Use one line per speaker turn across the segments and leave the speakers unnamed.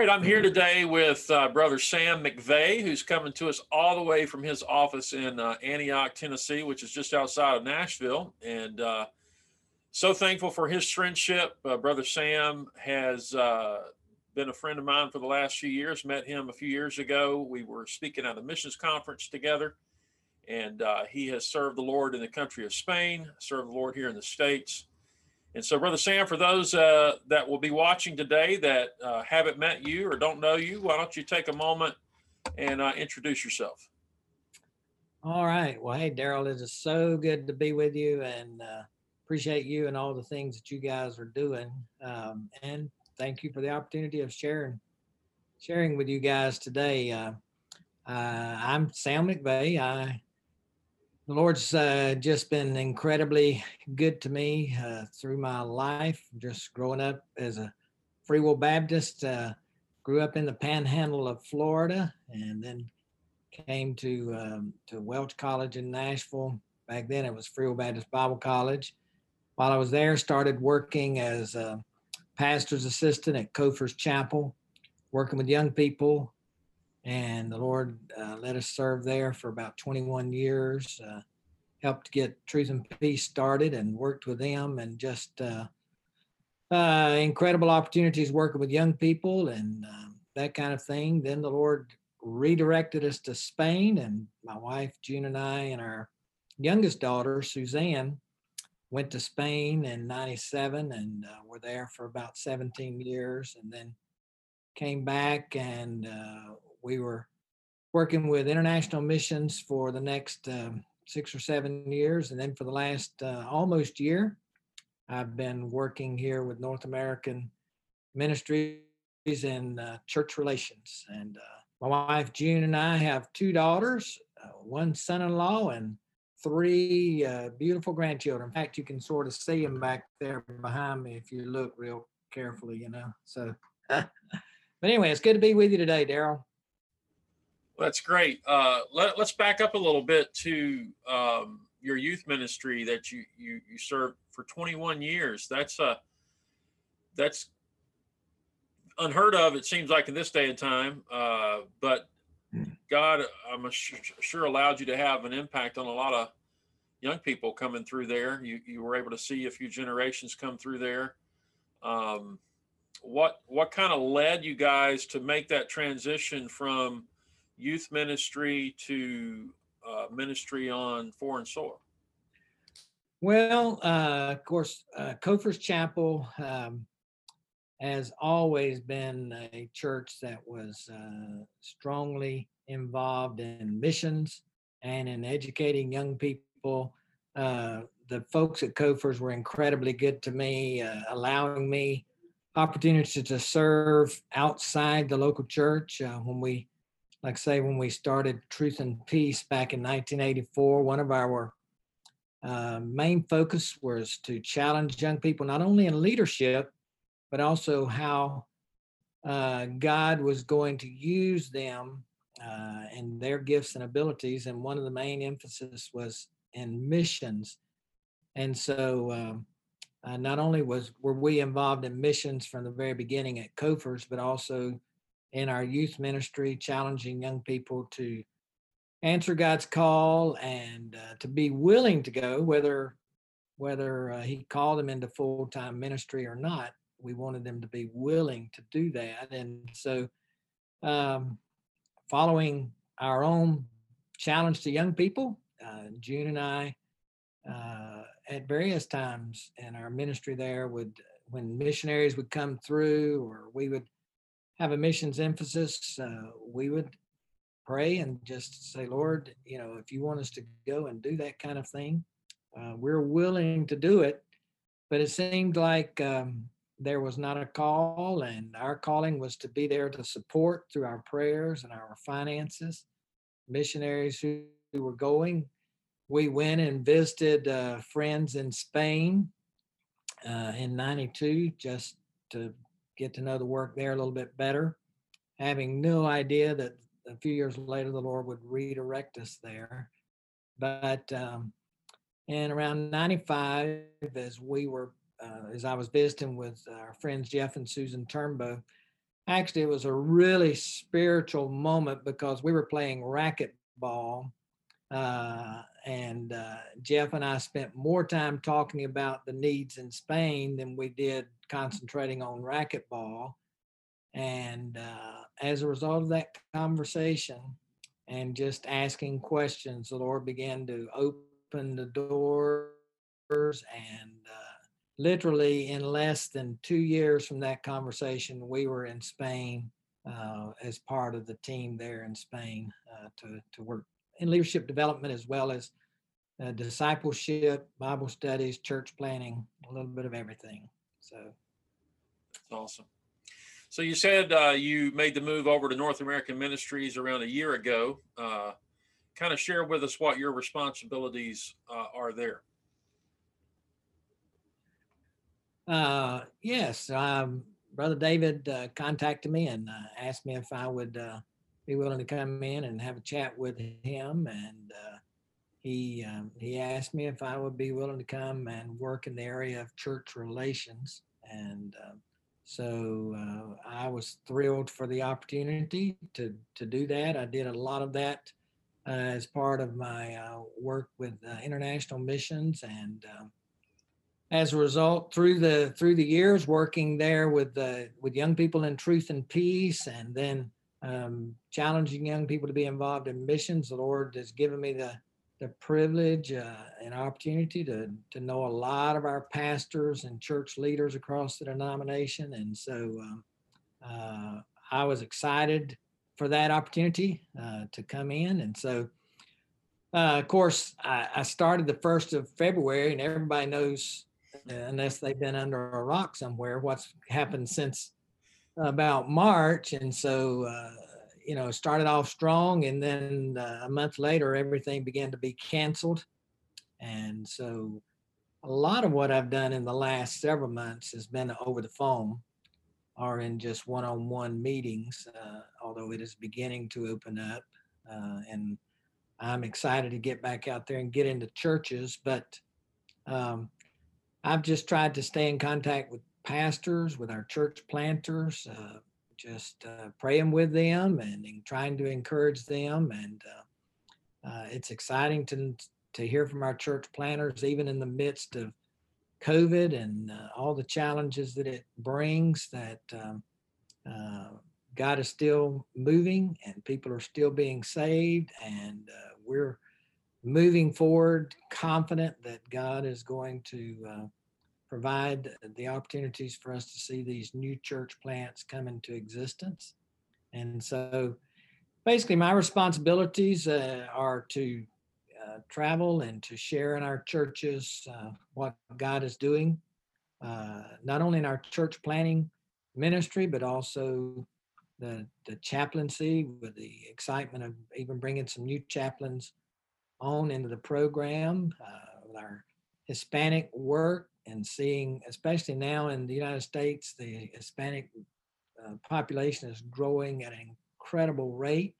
right, I'm here today with uh, Brother Sam McVeigh, who's coming to us all the way from his office in uh, Antioch, Tennessee, which is just outside of Nashville. And uh, so thankful for his friendship. Uh, Brother Sam has uh, been a friend of mine for the last few years. Met him a few years ago. We were speaking at a missions conference together, and uh, he has served the Lord in the country of Spain, served the Lord here in the States. And so, Brother Sam, for those uh, that will be watching today that uh, haven't met you or don't know you, why don't you take a moment and uh, introduce yourself?
All right. Well, hey, Daryl, it is so good to be with you and uh, appreciate you and all the things that you guys are doing. Um, and thank you for the opportunity of sharing sharing with you guys today. Uh, uh, I'm Sam McVeigh. I the Lord's uh, just been incredibly good to me uh, through my life, just growing up as a Free Will Baptist. Uh, grew up in the panhandle of Florida and then came to um, to Welch College in Nashville. Back then it was Free Will Baptist Bible College. While I was there, started working as a pastor's assistant at Cofer's Chapel, working with young people, and the Lord uh, let us serve there for about 21 years. Uh, helped get Truth and Peace started and worked with them, and just uh, uh incredible opportunities working with young people and um, that kind of thing. Then the Lord redirected us to Spain, and my wife June and I and our youngest daughter Suzanne went to Spain in '97 and uh, were there for about 17 years, and then came back and uh, we were working with international missions for the next um, six or seven years. And then for the last uh, almost year, I've been working here with North American Ministries in uh, church relations. And uh, my wife June and I have two daughters, uh, one son in law, and three uh, beautiful grandchildren. In fact, you can sort of see them back there behind me if you look real carefully, you know. So, but anyway, it's good to be with you today, Daryl.
That's great. Uh, let, us back up a little bit to um, your youth ministry that you, you you served for 21 years. That's uh that's unheard of. It seems like in this day and time. Uh, but hmm. God, I'm sure allowed you to have an impact on a lot of young people coming through there. You you were able to see a few generations come through there. Um, what what kind of led you guys to make that transition from youth ministry to uh, ministry on foreign soil?
Well, uh, of course, uh, Chapel um, has always been a church that was uh, strongly involved in missions and in educating young people. Uh, the folks at Cofer's were incredibly good to me, uh, allowing me opportunities to serve outside the local church. Uh, when we like say when we started Truth and Peace back in 1984, one of our uh, main focus was to challenge young people not only in leadership, but also how uh, God was going to use them uh, and their gifts and abilities. And one of the main emphasis was in missions. And so um, uh, not only was were we involved in missions from the very beginning at Cofer's, but also in our youth ministry, challenging young people to answer God's call and uh, to be willing to go, whether whether uh, He called them into full time ministry or not. We wanted them to be willing to do that, and so um, following our own challenge to young people, uh, June and I. Uh, at various times in our ministry there would when missionaries would come through or we would have a missions emphasis, uh, we would pray and just say, Lord, you know, if you want us to go and do that kind of thing, uh, we're willing to do it. But it seemed like um, there was not a call, and our calling was to be there to support through our prayers and our finances. Missionaries who, were going, we went and visited uh, friends in Spain uh, in 92 just to get to know the work there a little bit better, having no idea that a few years later the Lord would redirect us there. But um, and around 95, as we were, uh, as I was visiting with our friends Jeff and Susan Turnbow, Actually, it was a really spiritual moment because we were playing racquetball. Uh, and uh, Jeff and I spent more time talking about the needs in Spain than we did concentrating on racquetball. And uh, as a result of that conversation and just asking questions, the Lord began to open the doors. And uh, literally, in less than two years from that conversation, we were in Spain uh, as part of the team there in Spain to, to work in leadership development as well as uh, discipleship, Bible studies, church planting, a little bit of everything. So that's
awesome. So you said uh, you made the move over to North American Ministries around a year ago. Uh, kind of share with us what your responsibilities uh, are there.
Uh, yes, um, Brother David uh, contacted me and uh, asked me if I would be willing to come in and have a chat with him. And he um, he asked me if I would be willing to come and work in the area of church relations. And so uh, I was thrilled for the opportunity to to do that. I did a lot of that uh, as part of my uh, work with uh, international missions, and um, as a result, through the through the years working there with with young people in truth and peace, and then um, challenging young people to be involved in missions, the Lord has given me the the privilege uh, and opportunity to to know a lot of our pastors and church leaders across the denomination, and so um, uh, I was excited for that opportunity uh, to come in, and so. Uh, of course, I, I, started the first of February, and everybody knows, uh, unless they've been under a rock somewhere, what's happened since about March. And so uh, you know, started off strong, and then uh, a month later, everything began to be canceled. And so, a lot of what I've done in the last several months has been over the phone or in just one on one meetings, uh, although it is beginning to open up. Uh, and I'm excited to get back out there and get into churches. But um, I've just tried to stay in contact with pastors, with our church planters, uh, just uh, praying with them and, trying to encourage them. And uh, uh, it's exciting to to hear from our church planters, even in the midst of COVID and uh, all the challenges that it brings. That um, God is still moving and people are still being saved, and we're moving forward, confident that God is going to provide the opportunities for us to see these new church plants come into existence. And so basically, my responsibilities uh, are to uh, travel and to share in our churches uh, what God is doing, uh, not only in our church planting ministry, but also the, the chaplaincy with the excitement of even bringing some new chaplains on into the program uh, with our Hispanic work and seeing, especially now in the United States, the Hispanic uh, population is growing at an incredible rate.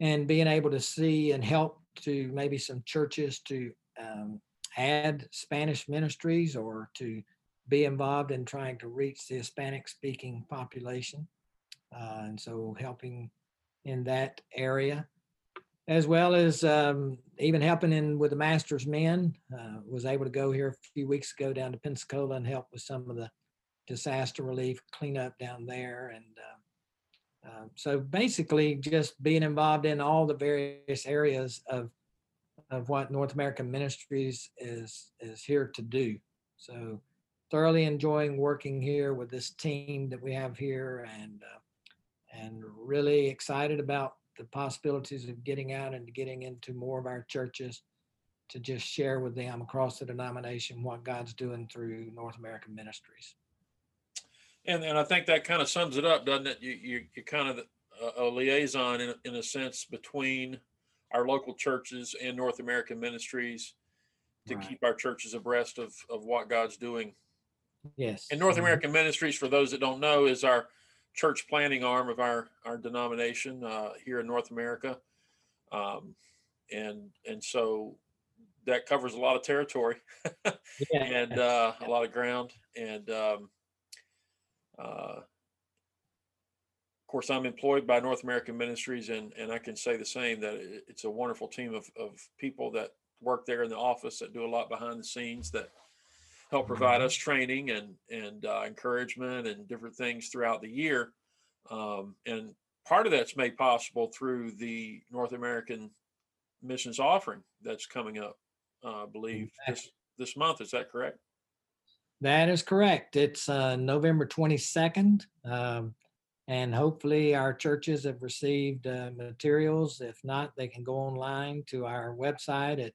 And being able to see and help to maybe some churches to um, add Spanish ministries or to be involved in trying to reach the Hispanic speaking population. Uh, and so helping in that area as well as um, even helping in with the Masters men. Uh, was able to go here a few weeks ago down to Pensacola and help with some of the disaster relief cleanup down there. And uh, uh, so basically just being involved in all the various areas of of what North American Ministries is is here to do. So thoroughly enjoying working here with this team that we have here and uh, and really excited about the possibilities of getting out and getting into more of our churches to just share with them across the denomination what God's doing through North American ministries.
And and I think that kind of sums it up, doesn't it? You you you kind of a, a liaison in in a sense between our local churches and North American ministries to right. keep our churches abreast of of what God's doing.
Yes.
And North mm-hmm. American Ministries, for those that don't know, is our church planting arm of our our denomination uh, here in North America, um, and and so that covers a lot of territory yeah. and uh, a lot of ground and um, uh, course, I'm employed by North American Ministries, and and I can say the same that it's a wonderful team of of people that work there in the office that do a lot behind the scenes that help provide us training and and uh, encouragement and different things throughout the year. Um, and part of that's made possible through the North American Missions offering that's coming up. Uh, I believe this this month. Is that correct?
That is correct. It's uh, November 22nd. um, And hopefully our churches have received uh, materials. If not, they can go online to our website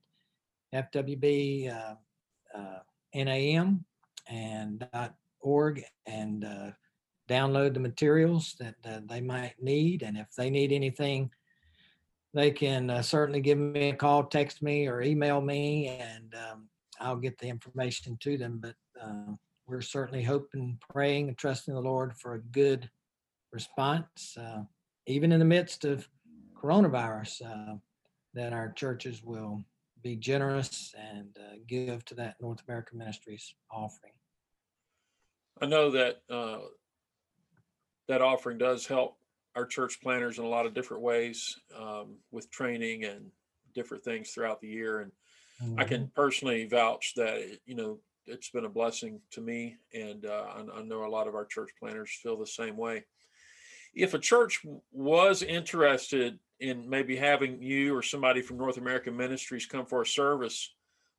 at FWB uh, uh, NAM and org and uh, download the materials that uh, they might need. And if they need anything, they can uh, certainly give me a call, text me, or email me, and um, I'll get the information to them. But uh, we're certainly hoping, praying, and trusting the Lord for a good response, uh, even in the midst of coronavirus, uh, that our churches will be generous and uh, give to that North American Ministries offering.
I know that uh, that offering does help our church planters in a lot of different ways um, with training and different things throughout the year. And I can personally vouch that it, you know it's been a blessing to me, and uh, I, I know a lot of our church planters feel the same way. If a church was interested in maybe having you or somebody from North American Ministries come for a service,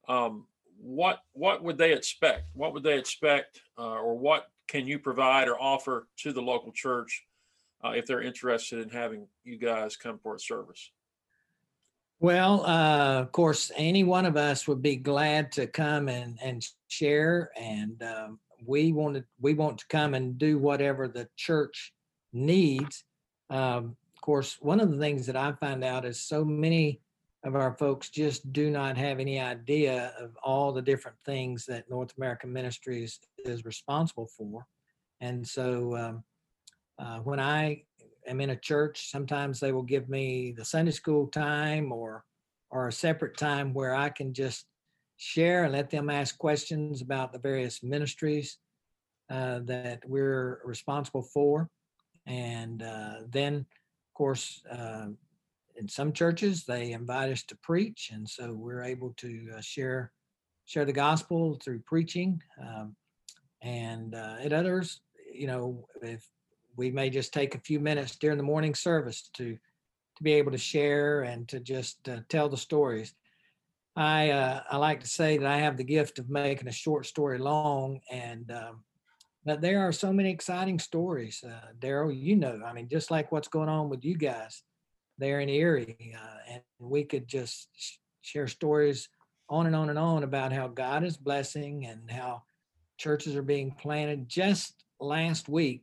um, what what would they expect? What would they expect, uh, or what can you provide or offer to the local church uh, if they're interested in having you guys come for a service?
Well, uh, of course, any one of us would be glad to come and, and share. And um, we wanted we want to come and do whatever the church needs. Um, course, one of the things that I find out is so many of our folks just do not have any idea of all the different things that North American Ministries is responsible for. And so um, uh, when I am in a church, sometimes they will give me the Sunday school time or or a separate time where I can just share and let them ask questions about the various ministries uh, that we're responsible for. And uh, then, course, uh, in some churches they invite us to preach, and so we're able to uh, share share the gospel through preaching. Um, and uh, at others, you know, if we may just take a few minutes during the morning service to to be able to share and to just uh, tell the stories. I uh, I like to say that I have the gift of making a short story long, and um, but there are so many exciting stories. Uh, Daryl, you know, I mean, just like what's going on with you guys there in Erie, uh, and we could just sh- share stories on and on and on about how God is blessing and how churches are being planted. Just last week,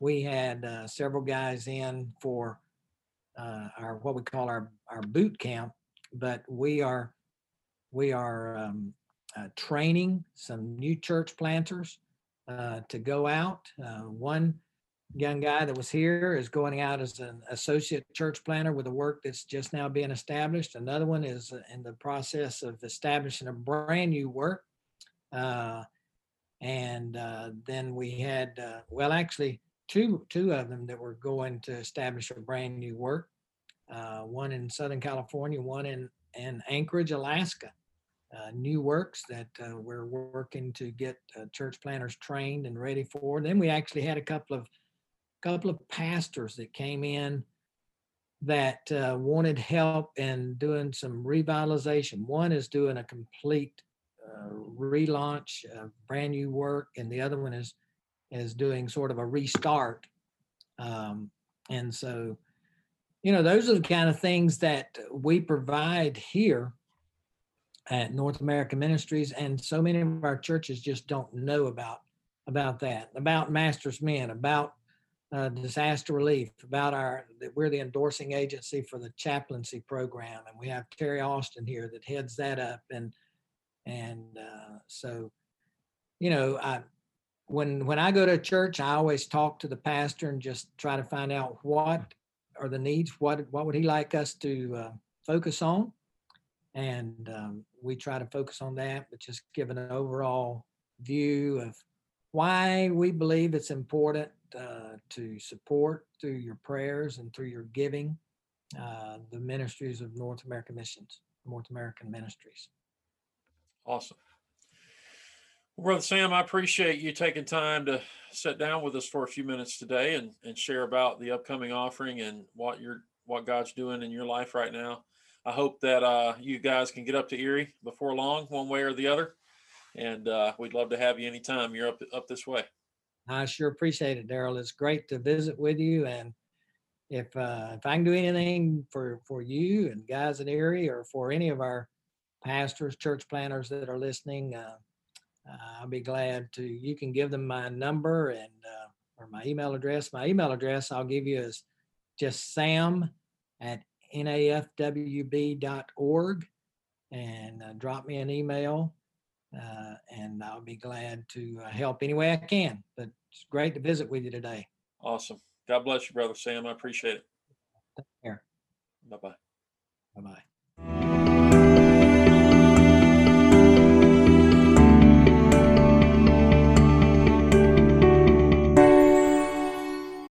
we had uh, several guys in for uh, our what we call our our boot camp, but we are we are um, uh, training some new church planters uh, to go out. Uh, one young guy that was here is going out as an associate church planter with a work that's just now being established. Another one is in the process of establishing a brand new work. Uh, and uh, then we had, uh, well, actually, two two of them that were going to establish a brand new work. Uh, one in Southern California, one in in Anchorage, Alaska. Uh, new works that uh, we're working to get uh, church planters trained and ready for. And Then we actually had a couple of couple of pastors that came in that uh, wanted help in doing some revitalization. One is doing a complete uh, relaunch, brand new work, and the other one is is doing sort of a restart. Um, and so, you know, those are the kind of things that we provide here at North American Ministries, and so many of our churches just don't know about about that, about Masters Men, about uh, disaster relief, about our that we're the endorsing agency for the chaplaincy program, and we have Terry Austin here that heads that up, and and uh, so, you know, I when when I go to church, I always talk to the pastor and just try to find out what are the needs, what what would he like us to uh, focus on, and um, we try to focus on that, but just give an overall view of why we believe it's important uh, to support through your prayers and through your giving uh, the ministries of North American Missions, North American Ministries.
Awesome. Well, Brother Sam, I appreciate you taking time to sit down with us for a few minutes today and, and share about the upcoming offering and what you're what God's doing in your life right now. I hope that uh, you guys can get up to Erie before long, one way or the other. And uh, we'd love to have you anytime you're up up this way.
I sure appreciate it, Daryl. It's great to visit with you. And if uh, if I can do anything for for you and guys in Erie or for any of our pastors, church planters that are listening, uh, uh, I'll be glad to. You can give them my number and uh, or my email address. My email address I'll give you is just sam at nafwb.org and uh, drop me an email uh, and I'll be glad to uh, help any way I can. But it's great to visit with you today.
Awesome. God bless you, Brother Sam. I appreciate it.
Take care.
Bye bye.
Bye bye.